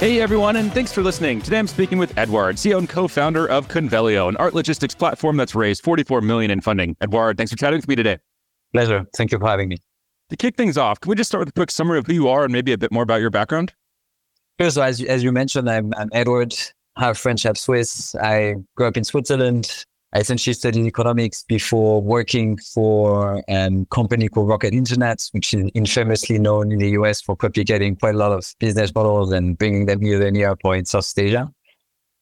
Hey everyone, and thanks for listening. Today I'm speaking with Edward, CEO and co-founder of Convelio, an art logistics platform that's raised 44 million in funding. Edward, thanks for chatting with me today. Pleasure. Thank you for having me. To kick things off, can we just start with a quick summary of who you are and maybe a bit more about your background? Sure. So as, as you mentioned, I'm, I'm Edouard, half French, half Swiss. I grew up in Switzerland. I essentially studied economics before working for a company called Rocket Internet, which is infamously known in the US for replicating quite a lot of business models and bringing them here and here in South Asia,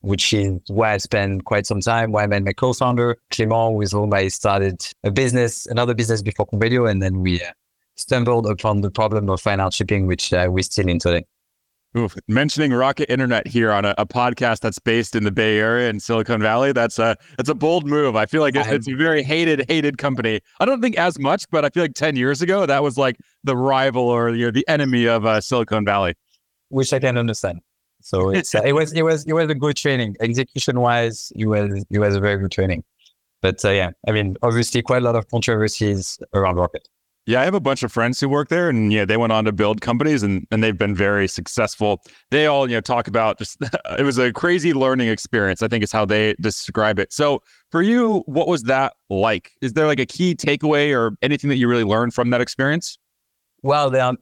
which is where I spent quite some time, where I met my co-founder, Clément, with whom I started a business, another business before Convelio, and then we uh, stumbled upon the problem of fine art shipping, which uh, we're still in today. Oof. Mentioning Rocket Internet here on a, a, podcast that's based in the Bay Area in Silicon Valley, that's a that's a bold move. I feel like it, it's a very hated hated company. I don't think as much, but I feel like ten years ago that was like the rival or you know, the enemy of uh, Silicon Valley. Which I can't understand. So it's, uh, it was it was it was a good training execution wise. It was it was a very good training. But uh, yeah, I mean, obviously, quite a lot of controversies around Rocket. Yeah, I have a bunch of friends who work there, and yeah, they went on to build companies, and and they've been very successful. They all you know talk about just it was a crazy learning experience. I think is how they describe it. So for you, what was that like? Is there like a key takeaway or anything that you really learned from that experience? Well, there are,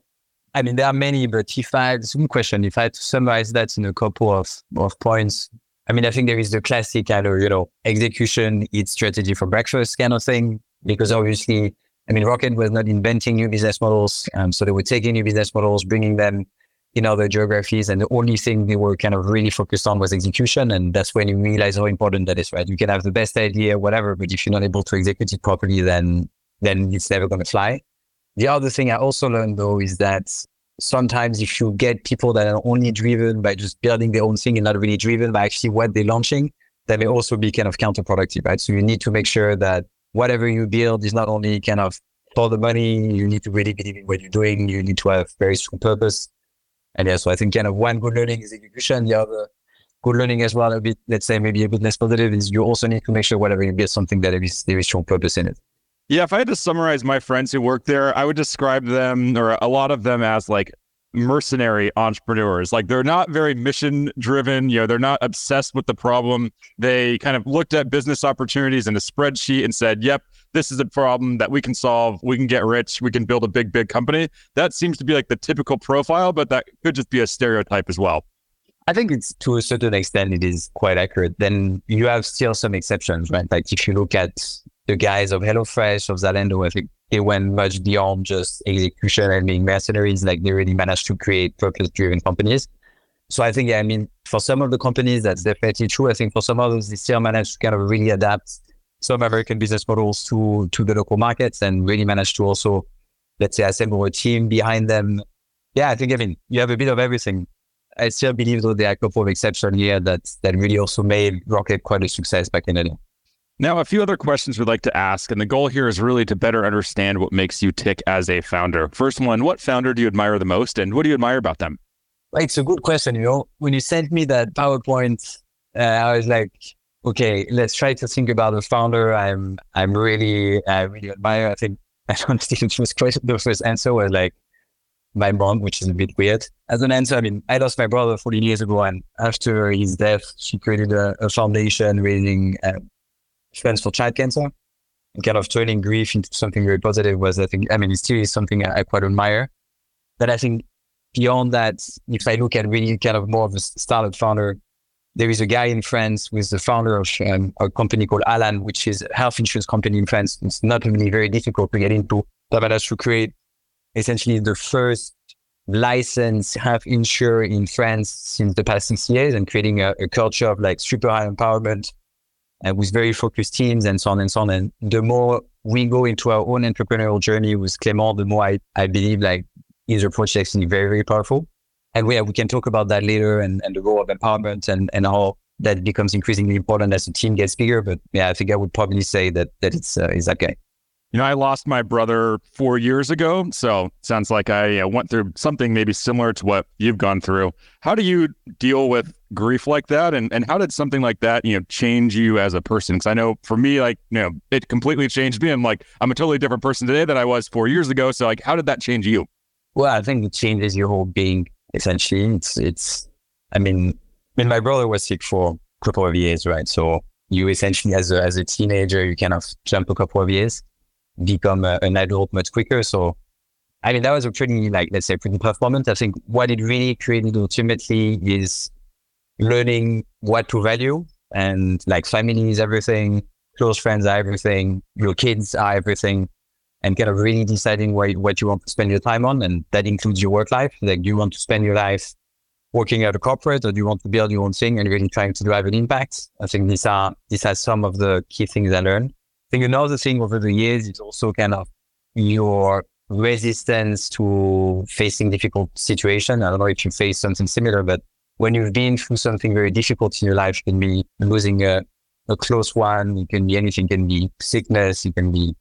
I mean, there are many, but if I it's good question, if I had to summarize that in a couple of of points, I mean, I think there is the classic kind of you know execution, eat strategy for breakfast kind of thing, because obviously I mean, Rocket was not inventing new business models. Um, so they were taking new business models, bringing them in other geographies. And the only thing they were kind of really focused on was execution. And that's when you realize how important that is, right? You can have the best idea, whatever, but if you're not able to execute it properly, then, then it's never going to fly. The other thing I also learned though is that sometimes if you get people that are only driven by just building their own thing and not really driven by actually what they're launching, that may also be kind of counterproductive, right? So you need to make sure that whatever you build is not only kind of for the money, you need to really believe in what you're doing. You need to have very strong purpose. And yeah, so I think kind of one good learning is execution. The other good learning as well, a bit, let's say maybe a bit less positive is you also need to make sure whatever you build something that there is, there is strong purpose in it. Yeah, if I had to summarize my friends who work there, I would describe them or a lot of them as like mercenary entrepreneurs. Like they're not very mission driven. You know, they're not obsessed with the problem. They kind of looked at business opportunities in a spreadsheet and said, yep, this is a problem that we can solve. We can get rich. We can build a big, big company. That seems to be like the typical profile, but that could just be a stereotype as well. I think it's to a certain extent, it is quite accurate. Then you have still some exceptions, right? Like if you look at the guys of HelloFresh, of Zalando, I think they went much beyond just execution and being mercenaries. Like they really managed to create purpose driven companies. So I think, yeah, I mean, for some of the companies, that's definitely true. I think for some others, they still managed to kind of really adapt some American business models to, to the local markets and really managed to also, let's say, assemble a team behind them. Yeah, I think, I mean, you have a bit of everything. I still believe though there are a couple of exceptions here that, that really also made Rocket quite a success back in the day. Now, a few other questions we'd like to ask, and the goal here is really to better understand what makes you tick as a founder. First one, what founder do you admire the most, and what do you admire about them? It's a good question. You know, when you sent me that PowerPoint, uh, I was like, okay, let's try to think about a founder. I'm, I'm really, I really admire. I think I don't think the first question, the first answer was like my mom, which is a bit weird as an answer. I mean, I lost my brother 14 years ago, and after his death, she created a, a foundation raising um, funds for child cancer and kind of turning grief into something very positive was, I think, I mean, it still is something I, I quite admire. But I think beyond that, if I look at really kind of more of a startup founder, there is a guy in France who is the founder of um, a company called Alan, which is a health insurance company in France. It's not really very difficult to get into. That managed to create essentially the first licensed health insurer in France since the past six years and creating a, a culture of like super high empowerment, uh, with very focused teams and so on and so on. And the more we go into our own entrepreneurial journey with Clément, the more I, I believe like his approach is actually very, very powerful. and we, we can talk about that later and, and the role of empowerment and, and how that becomes increasingly important as the team gets bigger. But yeah, I think I would probably say that that it's uh, is. You know, I lost my brother four years ago, so sounds like I uh, went through something maybe similar to what you've gone through. How do you deal with grief like that, and and how did something like that, you know, change you as a person? Because I know for me, like you know, it completely changed me. I'm like I'm a totally different person today than I was four years ago. So like, how did that change you? Well, I think it changes your whole being. Essentially, it's it's. I mean, I mean, my brother was sick for a couple of years, right? So you essentially, as a as a teenager, you kind of jump a couple of years become a, an adult much quicker. So, I mean, that was a pretty, like, let's say, pretty moment. I think what it really created ultimately is learning what to value and like family is everything, close friends are everything, your kids are everything, and kind of really deciding what, what you want to spend your time on. And that includes your work life. Like, do you want to spend your life working at a corporate or do you want to build your own thing and really trying to drive an impact? I think these are, these are some of the key things I learned. Think another thing over the years is also kind of your resistance to facing difficult situation. I don't know if you face something similar, but when you've been through something very difficult in your life, it can be losing a, a close one, it can be anything, it can be sickness, it can be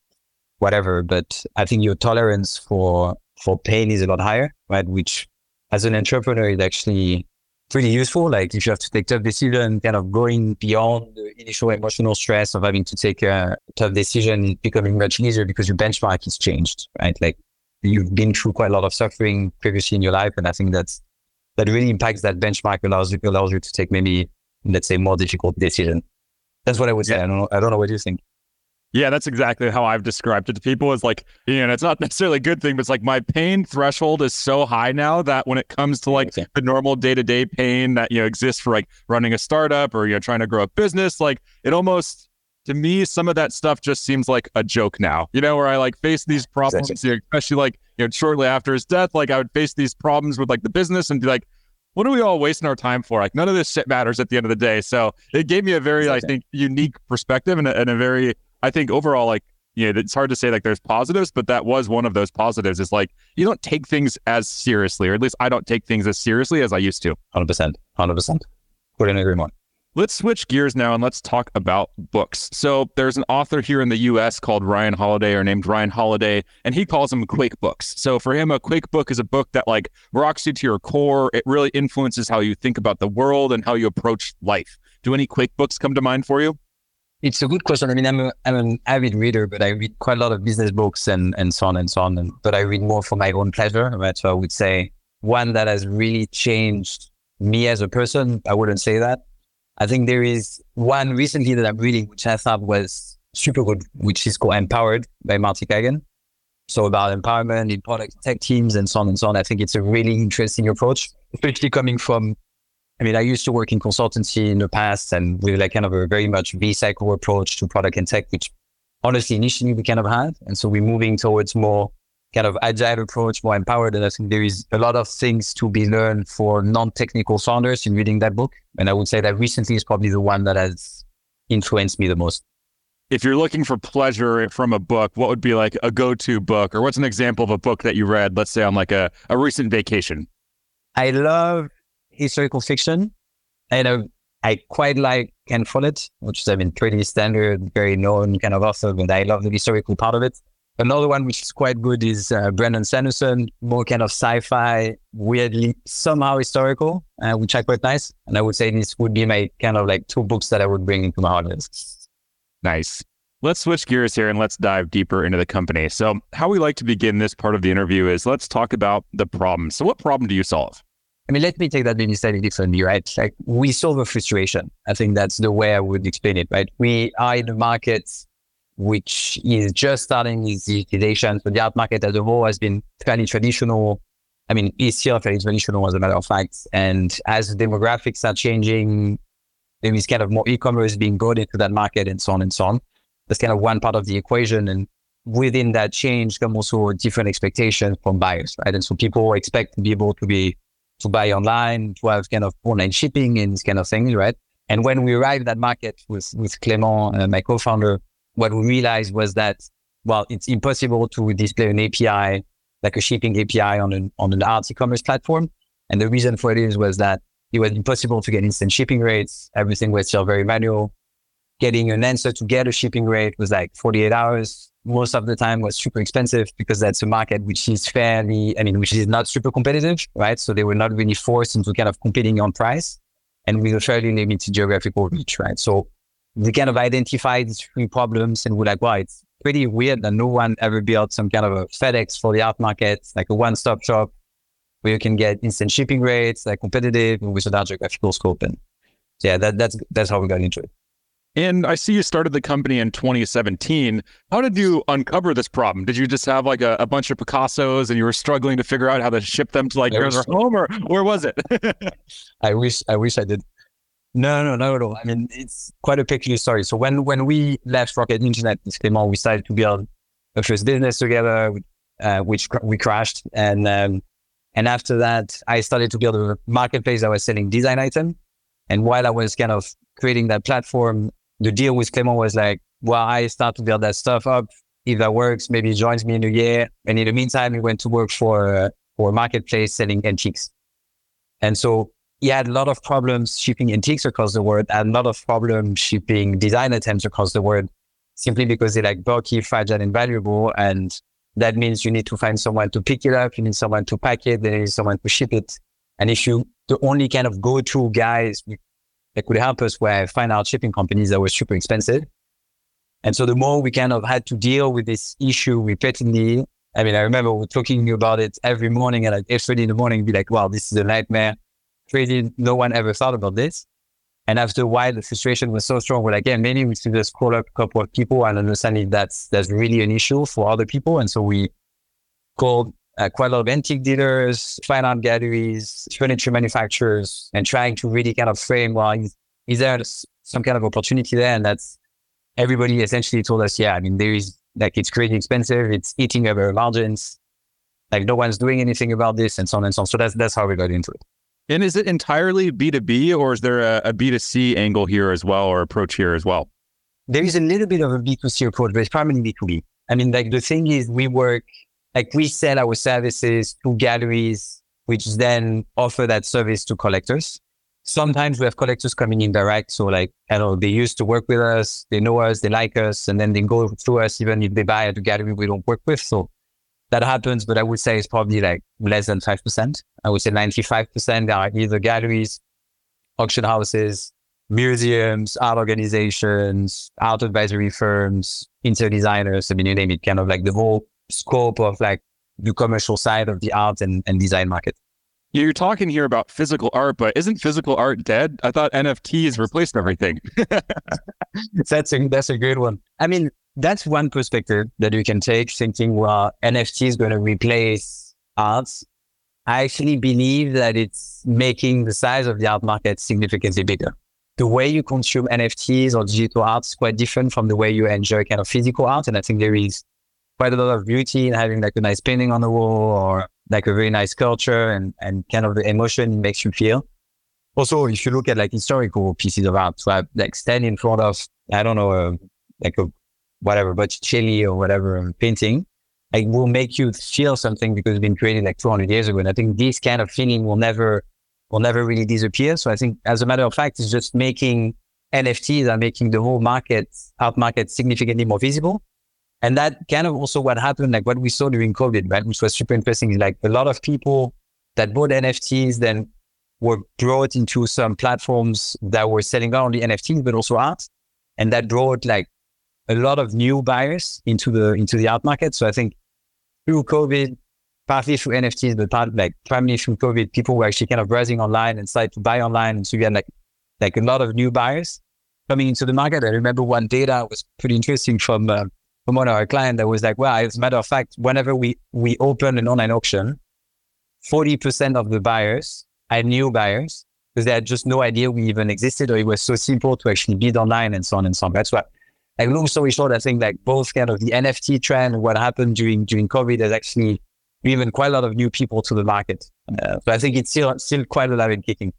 whatever. But I think your tolerance for for pain is a lot higher, right? Which as an entrepreneur is actually pretty useful. Like if you have to take tough decision, kind of going beyond the initial emotional stress of having to take a tough decision is becoming much easier because your benchmark is changed, right? Like you've been through quite a lot of suffering previously in your life. And I think that's, that really impacts that benchmark allows you, allows you to take maybe, let's say more difficult decision. That's what I would say. Yeah. I don't know. I don't know what you think. Yeah, that's exactly how I've described it to people. Is like, you know, it's not necessarily a good thing, but it's like my pain threshold is so high now that when it comes to like the normal day to day pain that, you know, exists for like running a startup or, you know, trying to grow a business, like it almost, to me, some of that stuff just seems like a joke now, you know, where I like face these problems, exactly. you know, especially like, you know, shortly after his death, like I would face these problems with like the business and be like, what are we all wasting our time for? Like none of this shit matters at the end of the day. So it gave me a very, exactly. I think, unique perspective and a, and a very I think overall, like, you know, it's hard to say like there's positives, but that was one of those positives. Is like you don't take things as seriously, or at least I don't take things as seriously as I used to. Hundred percent, hundred percent. Couldn't agree more. Let's switch gears now and let's talk about books. So there's an author here in the US called Ryan Holiday or named Ryan Holiday, and he calls them Quake books. So for him, a Quake book is a book that like rocks you to your core. It really influences how you think about the world and how you approach life. Do any Quake books come to mind for you? It's a good question. I mean, I'm, a, I'm an avid reader, but I read quite a lot of business books and, and so on and so on. And, but I read more for my own pleasure. Right? So I would say one that has really changed me as a person. I wouldn't say that. I think there is one recently that I'm reading, which I thought was super good, which is called Empowered by Marty Cagan. So about empowerment in product tech teams and so on and so on. I think it's a really interesting approach, especially coming from I mean, I used to work in consultancy in the past and with like kind of a very much V cycle approach to product and tech, which honestly initially we kind of had. And so we're moving towards more kind of agile approach, more empowered. And I think there is a lot of things to be learned for non-technical founders in reading that book. And I would say that recently is probably the one that has influenced me the most. If you're looking for pleasure from a book, what would be like a go-to book or what's an example of a book that you read, let's say on like a, a recent vacation? I love historical fiction. And uh, I quite like Ken Follett, which is, I mean, pretty standard, very known kind of author, but I love the historical part of it. Another one which is quite good is uh, Brandon Sanderson, more kind of sci-fi, weirdly somehow historical, uh, which I quite nice. And I would say this would be my kind of like two books that I would bring into my list. Nice. Let's switch gears here and let's dive deeper into the company. So, how we like to begin this part of the interview is let's talk about the problem. So, what problem do you solve? I mean, let me take that maybe slightly differently, right? Like we solve a frustration. I think that's the way I would explain it, right? We are in a market which is just starting its digitization. So the art market as a whole has been fairly traditional. I mean, is still fairly traditional as a matter of fact. And as the demographics are changing, there is kind of more e-commerce being brought into that market and so on and so on. That's kind of one part of the equation. And within that change come also different expectations from buyers, right? And so people expect to be able to be to buy online, to have kind of online shipping and these kind of things, right? And when we arrived at that market with, with Clement, uh, my co-founder, what we realized was that, well, it's impossible to display an API, like a shipping API on an, on an art e-commerce platform. And the reason for it is was that it was impossible to get instant shipping rates. Everything was still very manual. Getting an answer to get a shipping rate was like 48 hours. Most of the time was super expensive because that's a market which is fairly, I mean, which is not super competitive, right? So they were not really forced into kind of competing on price and with a fairly limited geographical reach, right? So we kind of identified these three problems and we're like, well, it's pretty weird that no one ever built some kind of a FedEx for the art market, like a one-stop shop where you can get instant shipping rates, like competitive with a large geographical scope. And yeah, that, that's that's how we got into it. And I see you started the company in 2017. How did you uncover this problem? Did you just have like a, a bunch of Picassos and you were struggling to figure out how to ship them to like your home or where was it? I wish I wish I did. No, no, not at all. I mean, it's quite a peculiar story. So when when we left Rocket Internet we started to build a first business together, uh, which we crashed. And um, and after that, I started to build a marketplace that was selling design items. And while I was kind of creating that platform, the deal with Clément was like, well, I start to build that stuff up. If that works, maybe he joins me in a year. And in the meantime, he went to work for, uh, for a marketplace selling antiques. And so he had a lot of problems shipping antiques across the world, and a lot of problems shipping design items across the world, simply because they're like bulky, fragile, and valuable. And that means you need to find someone to pick it up. You need someone to pack it. You need someone to ship it. And if you, the only kind of go-to guys that could help us were fine art shipping companies that were super expensive. And so the more we kind of had to deal with this issue repeatedly, I mean, I remember we talking about it every morning at like 8.30 in the morning, be like, wow, this is a nightmare. Crazy. No one ever thought about this. And after a while, the frustration was so strong. We're like, yeah, maybe we should just call up a couple of people and understand if that's, that's really an issue for other people. And so we called uh, quite a lot of antique dealers, fine art galleries, furniture manufacturers, and trying to really kind of frame, well, is, is there some kind of opportunity there? And that's everybody essentially told us, yeah, I mean, there is like, it's crazy expensive. It's eating up our margins. Like no one's doing anything about this and so on and so on. So that's, that's how we got into it. And is it entirely B2B or is there a a B2C angle here as well or approach here as well? There is a little bit of a B2C approach, but it's primarily B2B. I mean, like the thing is we work, like we sell our services to galleries, which then offer that service to collectors. Sometimes we have collectors coming in direct. So like, I know they used to work with us, they know us, they like us, and then they go through us even if they buy at a gallery we don't work with. So that happens, but I would say it's probably like less than 5%. I would say 95% are either galleries, auction houses, museums, art organizations, art advisory firms, interior designers. I mean, you name it, kind of like the whole scope of like the commercial side of the art and, and design market. You're talking here about physical art, but isn't physical art dead? I thought NFTs replaced everything. that's a that's a good one. I mean, that's one perspective that you can take thinking, well, NFT is going to replace arts. I actually believe that it's making the size of the art market significantly bigger. The way you consume NFTs or digital art is quite different from the way you enjoy kind of physical art. And I think there is quite a lot of beauty in having like a nice painting on the wall or like a very nice culture and, and kind of the emotion it makes you feel. Also, if you look at like historical pieces of art, to have like stand in front of, I don't know, uh, like a whatever, but Botticelli or whatever painting, like will make you feel something because it's been created like 200 years ago. And I think this kind of feeling will never, will never really disappear. So I think as a matter of fact, it's just making NFTs are making the whole market, art market significantly more visible. And that kind of also what happened, like what we saw during COVID, right? Which was super interesting is like a lot of people that bought NFTs then were brought into some platforms that were selling not only NFTs, but also art. And that brought like a lot of new buyers into the into the art market. So I think through COVID, partly through NFTs, but part, like primarily through COVID, people were actually kind of browsing online and started to buy online. And so we had like like a lot of new buyers coming into the market. I remember one data was pretty interesting from uh, from one of our clients that was like, well, as a matter of fact, whenever we we open an online auction, forty percent of the buyers are new buyers because they had just no idea we even existed or it was so simple to actually bid online and so on and so on. That's why, like long story short, I think like both kind of the NFT trend what happened during during COVID has actually driven quite a lot of new people to the market. Uh, so I think it's still still quite alive and kicking.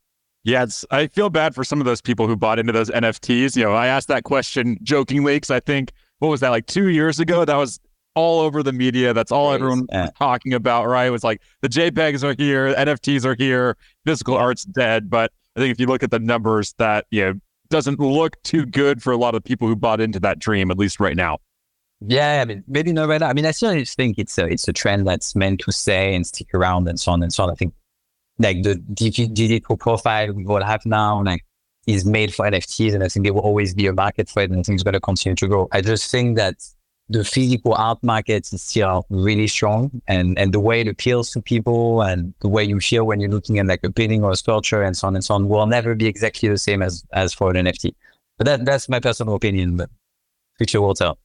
Yeah, I feel bad for some of those people who bought into those NFTs. You know, I asked that question jokingly because I think what was that like two years ago? That was all over the media. That's all Crazy. everyone eh. was talking about, right? It was like the JPEGs are here, NFTs are here, physical art's dead. But I think if you look at the numbers, that you know doesn't look too good for a lot of people who bought into that dream, at least right now. Yeah, I mean, maybe not right now. I mean, I still just think it's a it's a trend that's meant to stay and stick around and so on and so on. I think like the digi- digital profile we all have now, like is made for NFTs, and I think there will always be a market for it, and I think it's going to continue to grow. I just think that the physical art market is still really strong, and and the way it appeals to people, and the way you feel when you're looking at like a painting or a sculpture and so on and so on, will never be exactly the same as as for an NFT. But that that's my personal opinion. But future will tell.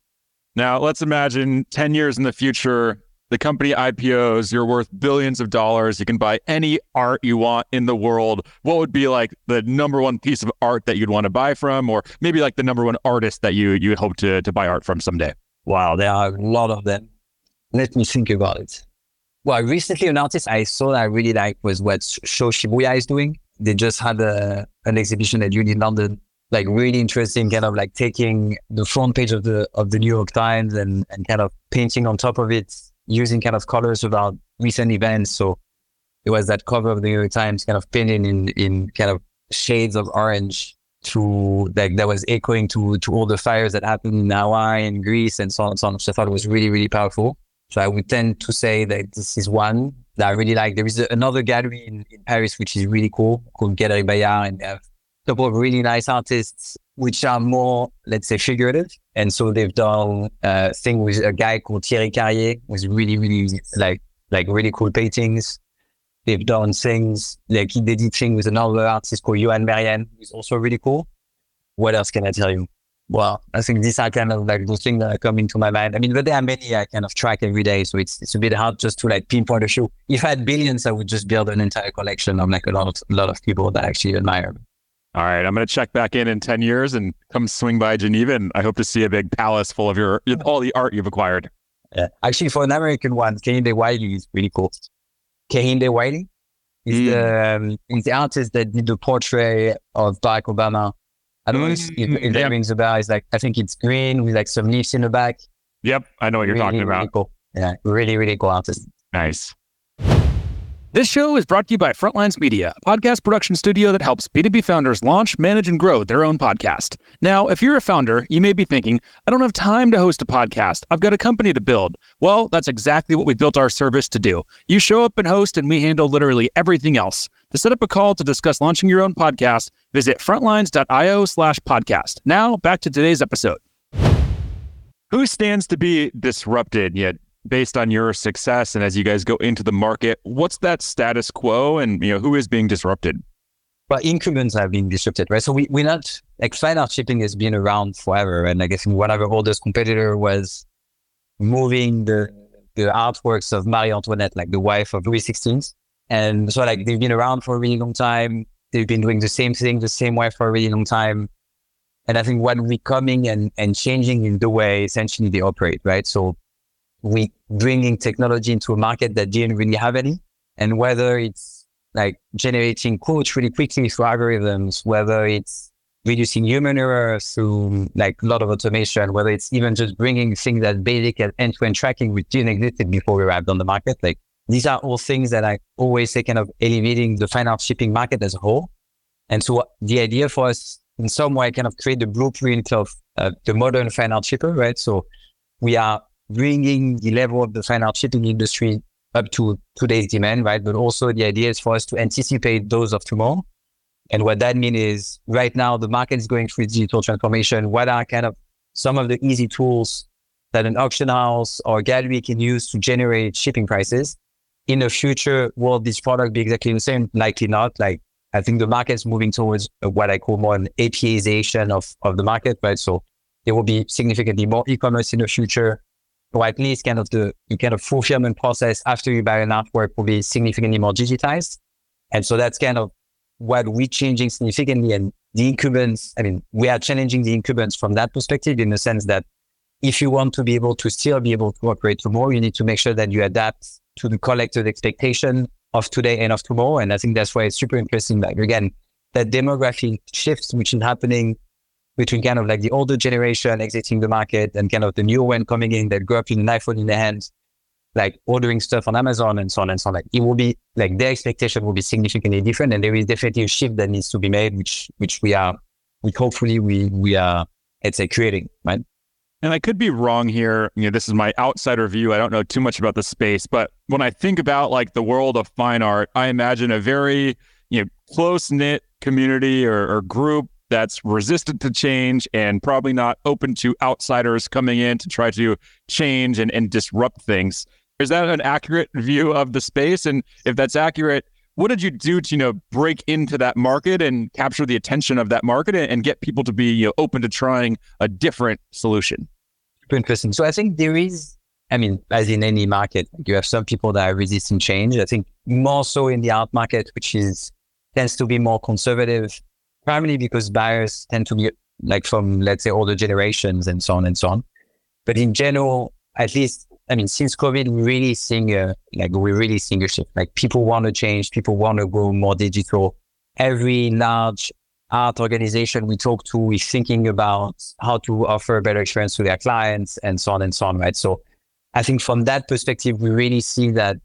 Now, let's imagine 10 years in the future, the company IPOs, you're worth billions of dollars. You can buy any art you want in the world. What would be like the number one piece of art that you'd want to buy from, or maybe like the number one artist that you you hope to, to buy art from someday? Wow, there are a lot of them. Let me think about it. Well, recently an artist I saw that I really like was what Sho Shibuya is doing. They just had a, an exhibition at Unit London, like really interesting, kind of like taking the front page of the of the New York Times and, and kind of painting on top of it, using kind of colors about recent events. So it was that cover of the New York Times kind of painted in in kind of shades of orange to like that was echoing to to all the fires that happened in Hawaii and Greece and so on and so on. So I thought it was really, really powerful. So I would tend to say that this is one that I really like. There is a, another gallery in, in Paris which is really cool called Galerie Bayard and they have a couple of really nice artists which are more, let's say, figurative. And so they've done uh, a thing with a guy called Thierry Carrier with really, really like like really cool paintings. They've done things like they did thing with another artist called Johan Marian, who's also really cool. What else can I tell you? Well, I think these are kind of like the things that come into my mind. I mean, but there are many I kind of track every day, so it's it's a bit hard just to like pinpoint a show. If I had billions, I would just build an entire collection of like a lot of a lot of people that actually admire. All right, I'm going to check back in in 10 years and come swing by Geneva, and I hope to see a big palace full of your all the art you've acquired. Yeah. Actually, for an American one, Kehinde Wiley is really cool. Kehinde Wiley is Mm. the um, is the artist that did the portrait of Barack Obama. I don't know if, if, Mm, if that yeah. rings a bell. It's like I think it's green with like some leaves in the back. Yep, I know what you're really, talking really about. cool. Yeah, really, really cool artist. Nice. This show is brought to you by Frontlines Media, a podcast production studio that helps B2B founders launch, manage, and grow their own podcast. Now, if you're a founder, you may be thinking, I don't have time to host a podcast. I've got a company to build. Well, that's exactly what we built our service to do. You show up and host, and we handle literally everything else. To set up a call to discuss launching your own podcast, visit frontlines.io slash podcast. Now, back to today's episode. Who stands to be disrupted yet based on your success and as you guys go into the market? What's that status quo and you know who is being disrupted? But incumbents have been disrupted, right? So we, we're not like fine shipping has been around forever. And I guess one of oldest competitor was moving the the artworks of Marie Antoinette, like the wife of Louis XVI. And so like they've been around for a really long time. They've been doing the same thing the same way for a really long time. And I think what we're coming and, and changing in the way essentially they operate, right? So we bringing technology into a market that didn't really have any. And whether it's like generating quotes really quickly through algorithms, whether it's reducing human error through like a lot of automation, whether it's even just bringing things that basic as end-to-end tracking, which didn't exist before we arrived on the market. Like these are all things that I always say kind of elevating the art shipping market as a whole. And so the idea for us in some way kind of create the blueprint of uh, the modern art shipper, right? So we are bringing the level of the fine art shipping industry up to today's demand, right? But also the idea is for us to anticipate those of tomorrow. And what that means is right now the market is going through digital transformation. What are kind of some of the easy tools that an auction house or gallery can use to generate shipping prices? In the future, will this product be exactly the same? Likely not. Like I think the market is moving towards what I call more an APIization of, of the market, right? So there will be significantly more e-commerce in the future, or at least kind of the, the kind of fulfillment process after you buy an artwork will be significantly more digitized. And so that's kind of what we're changing significantly. And the incumbents, I mean, we are challenging the incumbents from that perspective in the sense that if you want to be able to still be able to operate tomorrow, you need to make sure that you adapt to the collective expectation of today and of tomorrow. And I think that's why it's super interesting. Like again, that demographic shifts, which is happening between kind of like the older generation exiting the market and kind of the new one coming in that grew up with an iPhone in their hands, like ordering stuff on Amazon and so on and so on. Like it will be like their expectation will be significantly different. And there is definitely a shift that needs to be made, which, which we are, we hopefully we, we are, it's a creating, right? And I could be wrong here. You know, this is my outsider view. I don't know too much about the space, but when I think about like the world of fine art, I imagine a very, you know, close knit community or, or group that's resistant to change and probably not open to outsiders coming in to try to change and, and disrupt things. Is that an accurate view of the space? And if that's accurate, what did you do to you know break into that market and capture the attention of that market and, and get people to be you know, open to trying a different solution? Super interesting. So I think there is, I mean, as in any market, you have some people that are resisting change. I think more so in the art market, which is tends to be more conservative, primarily because buyers tend to be like from let's say older generations and so on and so on. But in general, at least I mean, since COVID, we're really seeing a, like, we're really seeing a shift. Like people want to change, people want to go more digital. Every large art organization we talk to is thinking about how to offer a better experience to their clients and so on and so on, right? So I think from that perspective, we really see that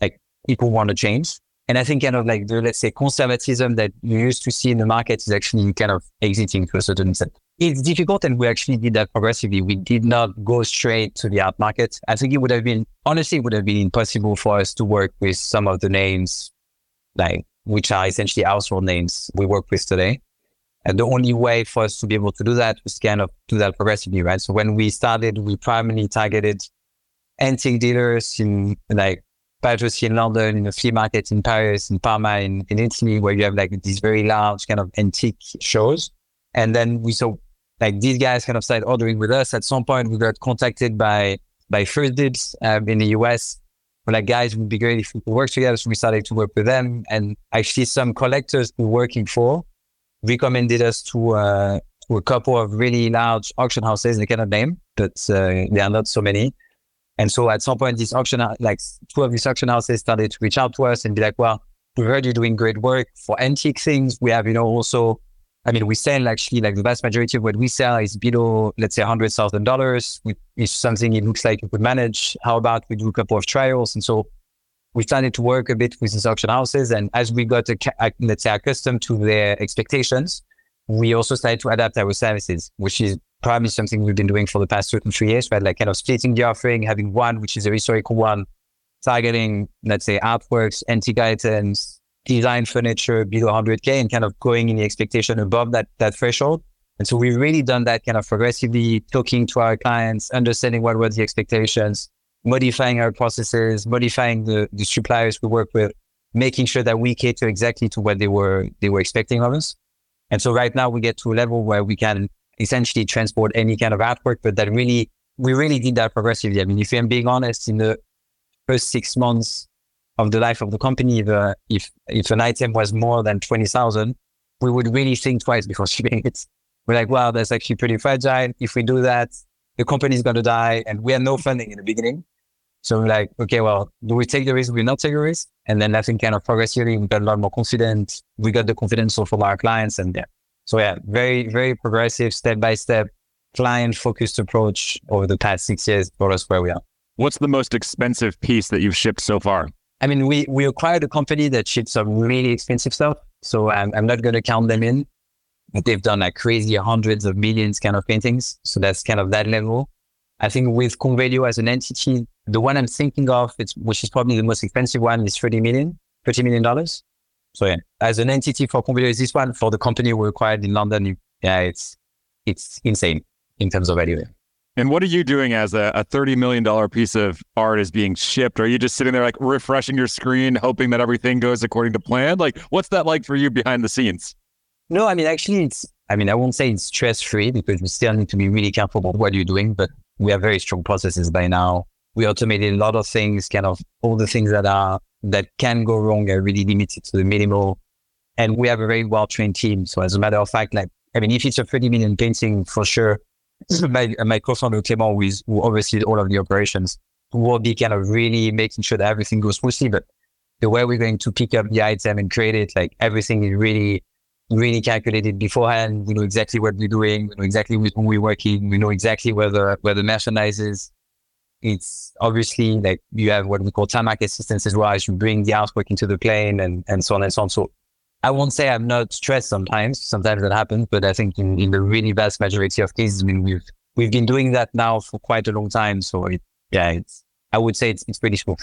like people want to change. And I think kind of like the, let's say, conservatism that you used to see in the market is actually kind of exiting to a certain extent. It's difficult and we actually did that progressively. We did not go straight to the art market. I think it would have been, honestly, it would have been impossible for us to work with some of the names, like, which are essentially household names we work with today. And the only way for us to be able to do that was kind of do that progressively, right? So when we started, we primarily targeted antique dealers in like Patricia in London, in a flea market in Paris, in Parma, in, in Italy, where you have like these very large kind of antique shows. And then we saw like these guys kind of started ordering with us. At some point, we got contacted by by 1stDibs um, in the US. We're like, guys, would be great if we could work together. So we started to work with them. And actually, some collectors we're working for recommended us to, uh, to a couple of really large auction houses. They cannot name, but uh, there are not so many. And so at some point, this auction, like two of these auction houses started to reach out to us and be like, well, we heard you're doing great work for antique things. We have, you know, also, I mean, we sell actually like the vast majority of what we sell is below, let's say, $100,000, which is something it looks like you could manage. How about we do a couple of trials? And so we started to work a bit with these auction houses. And as we got, a, let's say, accustomed to their expectations, we also started to adapt our services, which is probably something we've been doing for the past two three years, right? Like kind of splitting the offering, having one, which is a historical one, targeting, let's say, artworks, antique items, design furniture below 100K and kind of going in the expectation above that, that threshold. And so we've really done that kind of progressively, talking to our clients, understanding what were the expectations, modifying our processes, modifying the, the suppliers we work with, making sure that we cater exactly to what they were, they were expecting of us. And so right now we get to a level where we can essentially transport any kind of artwork, but that really, we really did that progressively. I mean, if I'm being honest, in the first six months of the life of the company, the, uh, if, if an item was more than 20,000, we would really think twice before shipping it. We're like, wow, that's actually pretty fragile. If we do that, the company is going to die and we had no funding in the beginning. So we're like, okay, well, do we take the risk? Do we not take the risk? And then I think kind of progressively we got a lot more confident. We got the confidence from our clients and yeah, so yeah, very, very progressive, step by step, client focused approach over the past six years brought us where we are. What's the most expensive piece that you've shipped so far? I mean, we, we acquired a company that ships some really expensive stuff. So I'm, I'm not going to count them in. But they've done like crazy hundreds of millions kind of paintings. So that's kind of that level. I think with Convelio as an entity, the one I'm thinking of, it's, which is probably the most expensive one, is 30 million, $30 million. So yeah, as an entity for Convelio is this one for the company we acquired in London. Yeah, it's it's insane in terms of value. And what are you doing as a, a $30 million piece of art is being shipped? Are you just sitting there like refreshing your screen, hoping that everything goes according to plan? Like, what's that like for you behind the scenes? No, I mean, actually, it's, I mean, I won't say it's stress free because we still need to be really careful about what you're doing, but we have very strong processes by now. We automated a lot of things, kind of all the things that are that can go wrong are really limited to the minimal. And we have a very well trained team. So as a matter of fact, like, I mean, if it's a 30 million painting, for sure, my, my co-founder Clément, who, is, who oversees all of the operations, will be kind of really making sure that everything goes smoothly. But the way we're going to pick up the item and create it, like everything is really really calculated beforehand. We know exactly what we're doing. We know exactly with whom we're working. We know exactly where the, where the merchandise is. It's obviously like you have what we call tarmac assistance as well as you bring the artwork into the plane and, and so on and so on. So I won't say I'm not stressed sometimes. Sometimes that happens, but I think in, in the really vast majority of cases, I mean, we've, we've been doing that now for quite a long time. So it, yeah, it's, I would say it's, it's pretty smooth.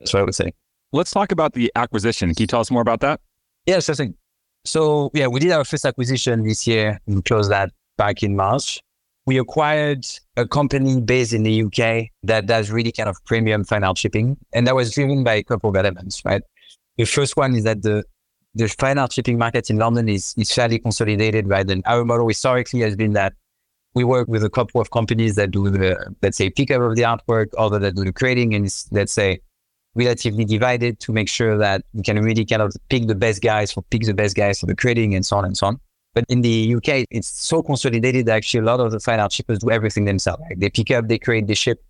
That's what I would say. Let's talk about the acquisition. Can you tell us more about that? Yeah, sure thing. So yeah, we did our first acquisition this year. We closed that back in March. We acquired a company based in the UK that does really kind of premium fine art shipping. And that was driven by a couple of elements, right? The first one is that the the fine art shipping market in London is, is fairly consolidated, right? And our model historically has been that we work with a couple of companies that do the, let's say, pickup of the artwork, other that do the creating, and let's say relatively divided to make sure that we can really kind of pick the best guys for pick the best guys for the creating and so on and so on. But in the UK, it's so consolidated that actually a lot of the fine art shippers do everything themselves. Like they pick up, they create, they ship.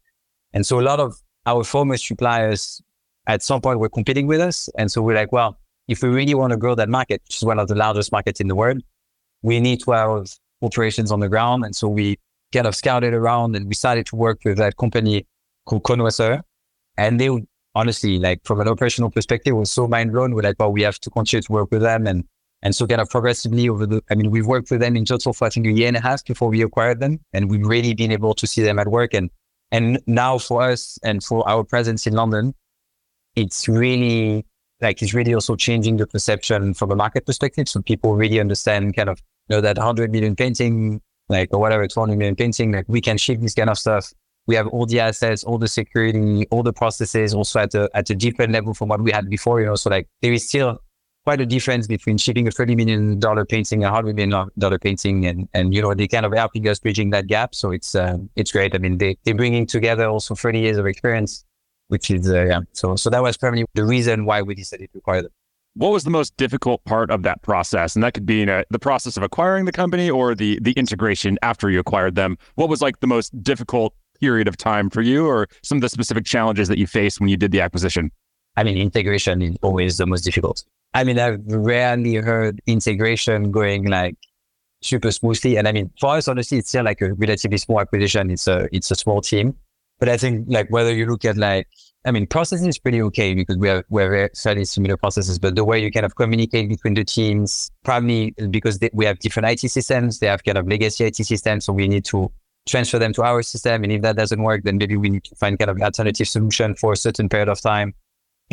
And so a lot of our former suppliers at some point were competing with us. And so we're like, well, if we really want to grow that market, which is one of the largest markets in the world, we need to have operations on the ground. And so we kind of scouted around and we started to work with that company called Connoisseur. And they honestly, like from an operational perspective, was so mind blown. We're like, well, we have to continue to work with them. And, and so kind of progressively over the, I mean, we've worked with them in total for I think a year and a half before we acquired them. And we've really been able to see them at work. And, and now for us and for our presence in London, it's really like it's really also changing the perception from a market perspective. So people really understand kind of you know that 100 million painting, like or whatever, 200 million painting, like we can ship this kind of stuff we have all the assets, all the security, all the processes also at a, at a different level from what we had before, you know, so like there is still quite a difference between shipping a $30 million painting a $100 million painting. And, and, you know, they kind of helping us bridging that gap. So it's, uh, it's great. I mean, they, they're bringing together also 30 years of experience, which is, uh, yeah. So, so that was probably the reason why we decided to acquire them. What was the most difficult part of that process? And that could be you know, the process of acquiring the company or the the integration after you acquired them. What was like the most difficult period of time for you or some of the specific challenges that you faced when you did the acquisition? I mean, integration is always the most difficult. I mean, I've rarely heard integration going like super smoothly. And I mean, for us, honestly, it's still like a relatively small acquisition. It's a, it's a small team. But I think like whether you look at like, I mean, processing is pretty okay because we have, we have fairly similar processes, but the way you kind of communicate between the teams, probably because they, we have different IT systems, they have kind of legacy IT systems. So we need to transfer them to our system. And if that doesn't work, then maybe we need to find kind of alternative solution for a certain period of time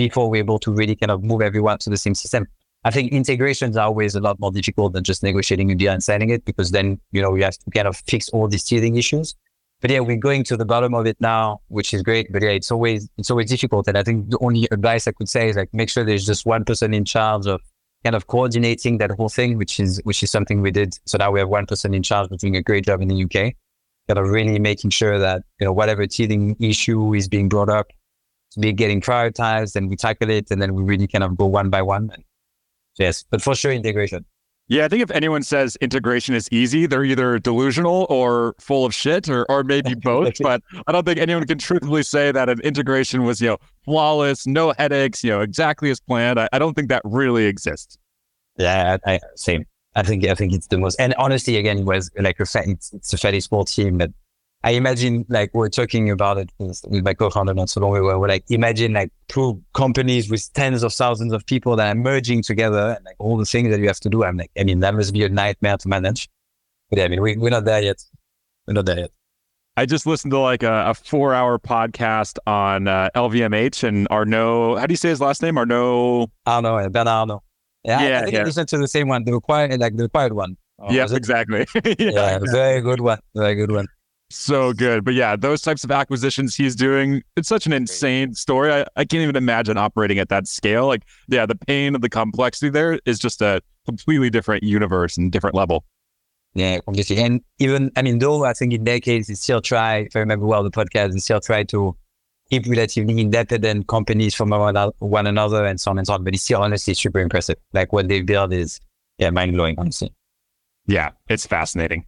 before we're able to really kind of move everyone to the same system. I think integrations are always a lot more difficult than just negotiating a deal and signing it because then, you know, we have to kind of fix all these teething issues. But yeah, we're going to the bottom of it now, which is great. But yeah, it's always, it's always difficult. And I think the only advice I could say is like, make sure there's just one person in charge of kind of coordinating that whole thing, which is, which is something we did. So now we have one person in charge, of doing a great job in the UK kind of really making sure that, you know, whatever teething issue is being brought up, be getting prioritized and we tackle it and then we really kind of go one by one. And yes, but for sure integration. Yeah, I think if anyone says integration is easy, they're either delusional or full of shit or, or maybe both. but I don't think anyone can truthfully say that an integration was, you know, flawless, no headaches, you know, exactly as planned. I, I don't think that really exists. Yeah, I, I, same. I think I think it's the most. And honestly, again, it was like a it's, it's a fairly small team, but I imagine like we're talking about it with, my co-founder not so long ago. We're like imagine like two companies with tens of thousands of people that are merging together and like all the things that you have to do. I'm like, I mean, that must be a nightmare to manage. But yeah, I mean, we, we're not there yet. We're not there yet. I just listened to like a, a four hour podcast on uh, LVMH and Arnault. How do you say his last name? Arnault. Arnault, Bernard Arnault. Yeah, yeah I think yeah. I listened to the same one, the Acquired, like the Acquired one. Oh, yes, exactly. yeah, yeah, very good one. Very good one. So good. But yeah, those types of acquisitions he's doing, it's such an insane story. I, I can't even imagine operating at that scale. Like, yeah, the pain of the complexity there is just a completely different universe and different level. Yeah, completely. And even, I mean, though I think in that case, he still try, if I remember well, the podcast, he still try to keep relatively independent companies from one another and so on and so on. But it's still honestly super impressive. Like what they build is, yeah, mind blowing, honestly. Yeah, it's fascinating.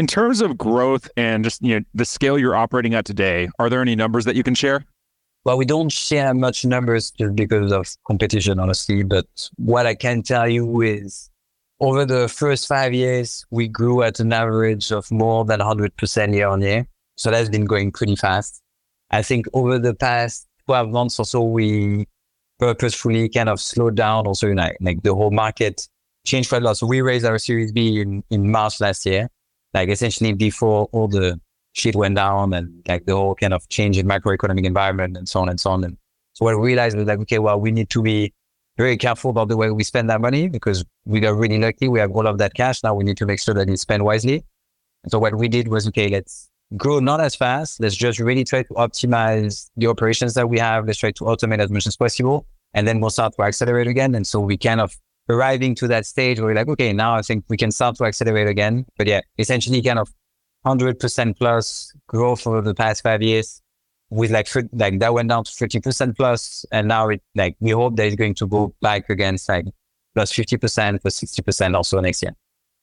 In terms of growth and just you know the scale you're operating at today, are there any numbers that you can share? Well, we don't share much numbers just because of competition, honestly. But what I can tell you is over the first five years, we grew at an average of more than 100% year on year. So that's been going pretty fast. I think over the past 12 months or so, we purposefully kind of slowed down also, you like the whole market changed quite a lot. So we raised our Series B in, in March last year, like essentially before all the shit went down and like the whole kind of change in macroeconomic environment and so on and so on. And so what we realized was like, okay, well, we need to be very careful about the way we spend that money because we got really lucky. We have all of that cash. Now we need to make sure that it's spent wisely. And so what we did was, okay, let's grow not as fast. Let's just really try to optimize the operations that we have. Let's try to automate as much as possible. And then we'll start to accelerate again. And so we kind of arriving to that stage where we're like, okay, now I think we can start to accelerate again. But yeah, essentially kind of 100% plus growth over the past five years with like, like that went down to 50% plus. And now it like, we hope that it's going to go back against like plus 50%, plus 60% also next year.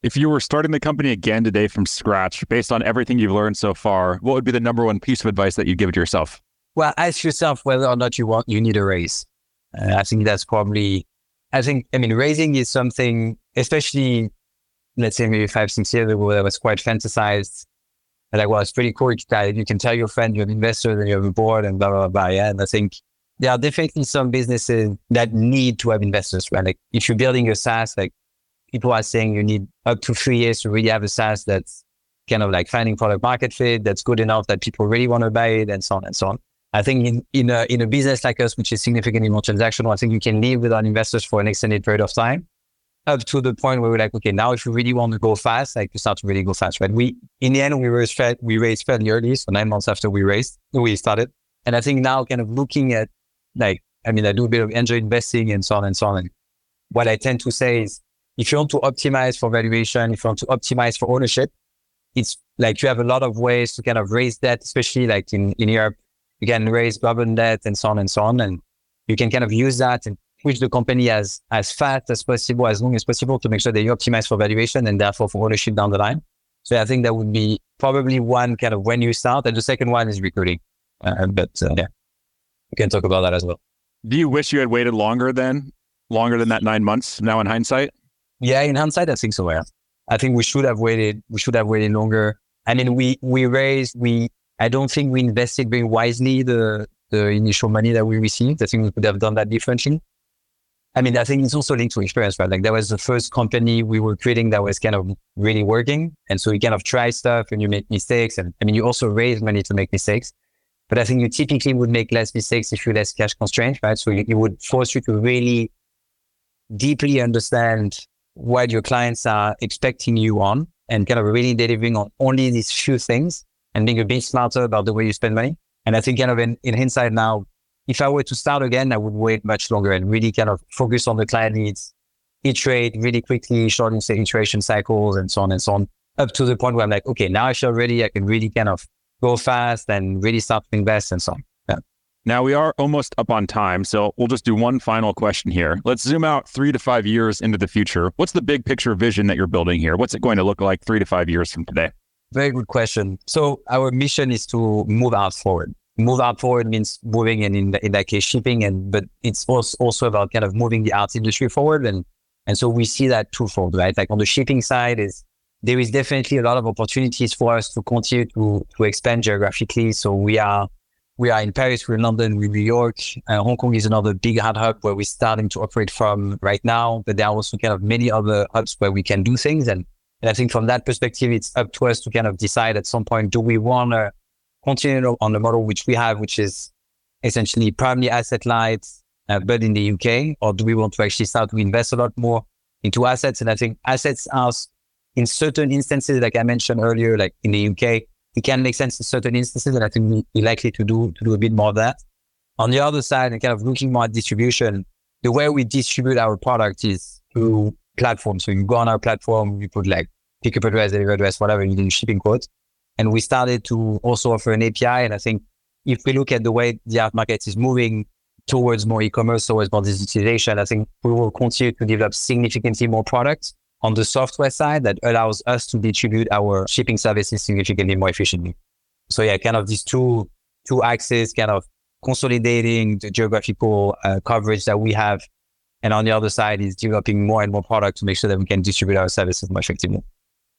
If you were starting the company again today from scratch, based on everything you've learned so far, what would be the number one piece of advice that you'd give to yourself? Well, ask yourself whether or not you want, you need a raise. Uh, I think that's probably, I think, I mean, raising is something, especially, let's say maybe five, six years ago, that was quite fantasized. And like, well, it's pretty cool. that You can tell your friend you have investors and you have a board and blah, blah, blah. Yeah. And I think there are definitely some businesses that need to have investors, right? Like if you're building a SaaS, like people are saying you need up to three years to really have a SaaS that's kind of like finding product market fit, that's good enough that people really want to buy it and so on and so on. I think in, in a, in a business like us, which is significantly more transactional, I think you can live without investors for an extended period of time up to the point where we're like, okay, now if you really want to go fast, like you start to really go fast, right? We, in the end, we raised, we raised fairly early. So nine months after we raised, we started. And I think now kind of looking at like, I mean, I do a bit of angel investing and so on and so on. And what I tend to say is if you want to optimize for valuation, if you want to optimize for ownership, it's like you have a lot of ways to kind of raise debt, especially like in, in Europe, you can raise government debt and so on and so on. And you can kind of use that and push the company as, as fast as possible, as long as possible to make sure that you optimize for valuation and therefore for ownership down the line. So I think that would be probably one kind of when you start. And the second one is recruiting. Uh, but uh, yeah, we can talk about that as well. Do you wish you had waited longer then, longer than that nine months now in hindsight? Yeah, in hindsight, I think so. Yeah, I think we should have waited. We should have waited longer. I mean, we we raised. We I don't think we invested very wisely the the initial money that we received. I think we could have done that differently. I mean, I think it's also linked to experience, right? Like that was the first company we were creating that was kind of really working. And so you kind of try stuff and you make mistakes. And I mean, you also raise money to make mistakes. But I think you typically would make less mistakes if you're less cash constrained, right? So it would force you to really deeply understand what your clients are expecting you on and kind of really delivering on only these few things and being a bit smarter about the way you spend money. And I think kind of in, in hindsight now, if I were to start again, I would wait much longer and really kind of focus on the client needs, iterate really quickly, shorten the iteration cycles and so on and so on, up to the point where I'm like, okay, now I feel ready. I can really kind of go fast and really start to invest and so on. Now we are almost up on time, so we'll just do one final question here. Let's zoom out three to five years into the future. What's the big picture vision that you're building here? What's it going to look like three to five years from today? Very good question. So our mission is to move out forward. Move out forward means moving and in, in that case shipping and but it's also also about kind of moving the arts industry forward and and so we see that twofold, right? Like on the shipping side is there is definitely a lot of opportunities for us to continue to to expand geographically. So we are we are in Paris, we're in London, we're in New York. Uh, Hong Kong is another big hard hub where we're starting to operate from right now. But there are also kind of many other hubs where we can do things. And, and I think from that perspective, it's up to us to kind of decide at some point, do we want to continue on the model which we have, which is essentially primarily asset light, uh, but in the UK, or do we want to actually start to invest a lot more into assets? And I think assets are in certain instances, like I mentioned earlier, like in the UK, it can make sense in certain instances, and I think we're likely to do to do a bit more of that. On the other side, and kind of looking more at distribution, the way we distribute our product is through platforms. So you go on our platform, you put like pickup address, delivery address, whatever, you do shipping quotes. And we started to also offer an API. And I think if we look at the way the art market is moving towards more e-commerce, towards more digitalization, I think we will continue to develop significantly more products on the software side that allows us to distribute our shipping services significantly more efficiently. So yeah, kind of these two two axes, kind of consolidating the geographical uh, coverage that we have And on the other side is developing more and more product to make sure that we can distribute our services more effectively.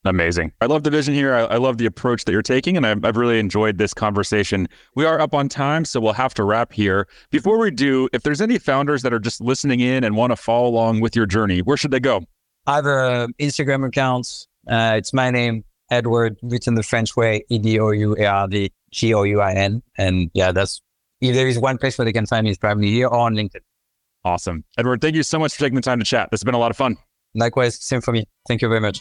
Amazing. I love the vision here. I, I love the approach that you're taking, and I've, I've, really enjoyed this conversation. We are up on time, so we'll have to wrap here. Before we do, if there's any founders that are just listening in and want to follow along with your journey, where should they go? I have an Instagram account. Uh, it's my name, Edouard, written the French way, E D O U A R D G O U I N. And yeah, that's if there is one place where they can find me, it's probably here or on LinkedIn. Awesome. Edouard, thank you so much for taking the time to chat. This has been a lot of fun. Likewise, same for me. Thank you very much.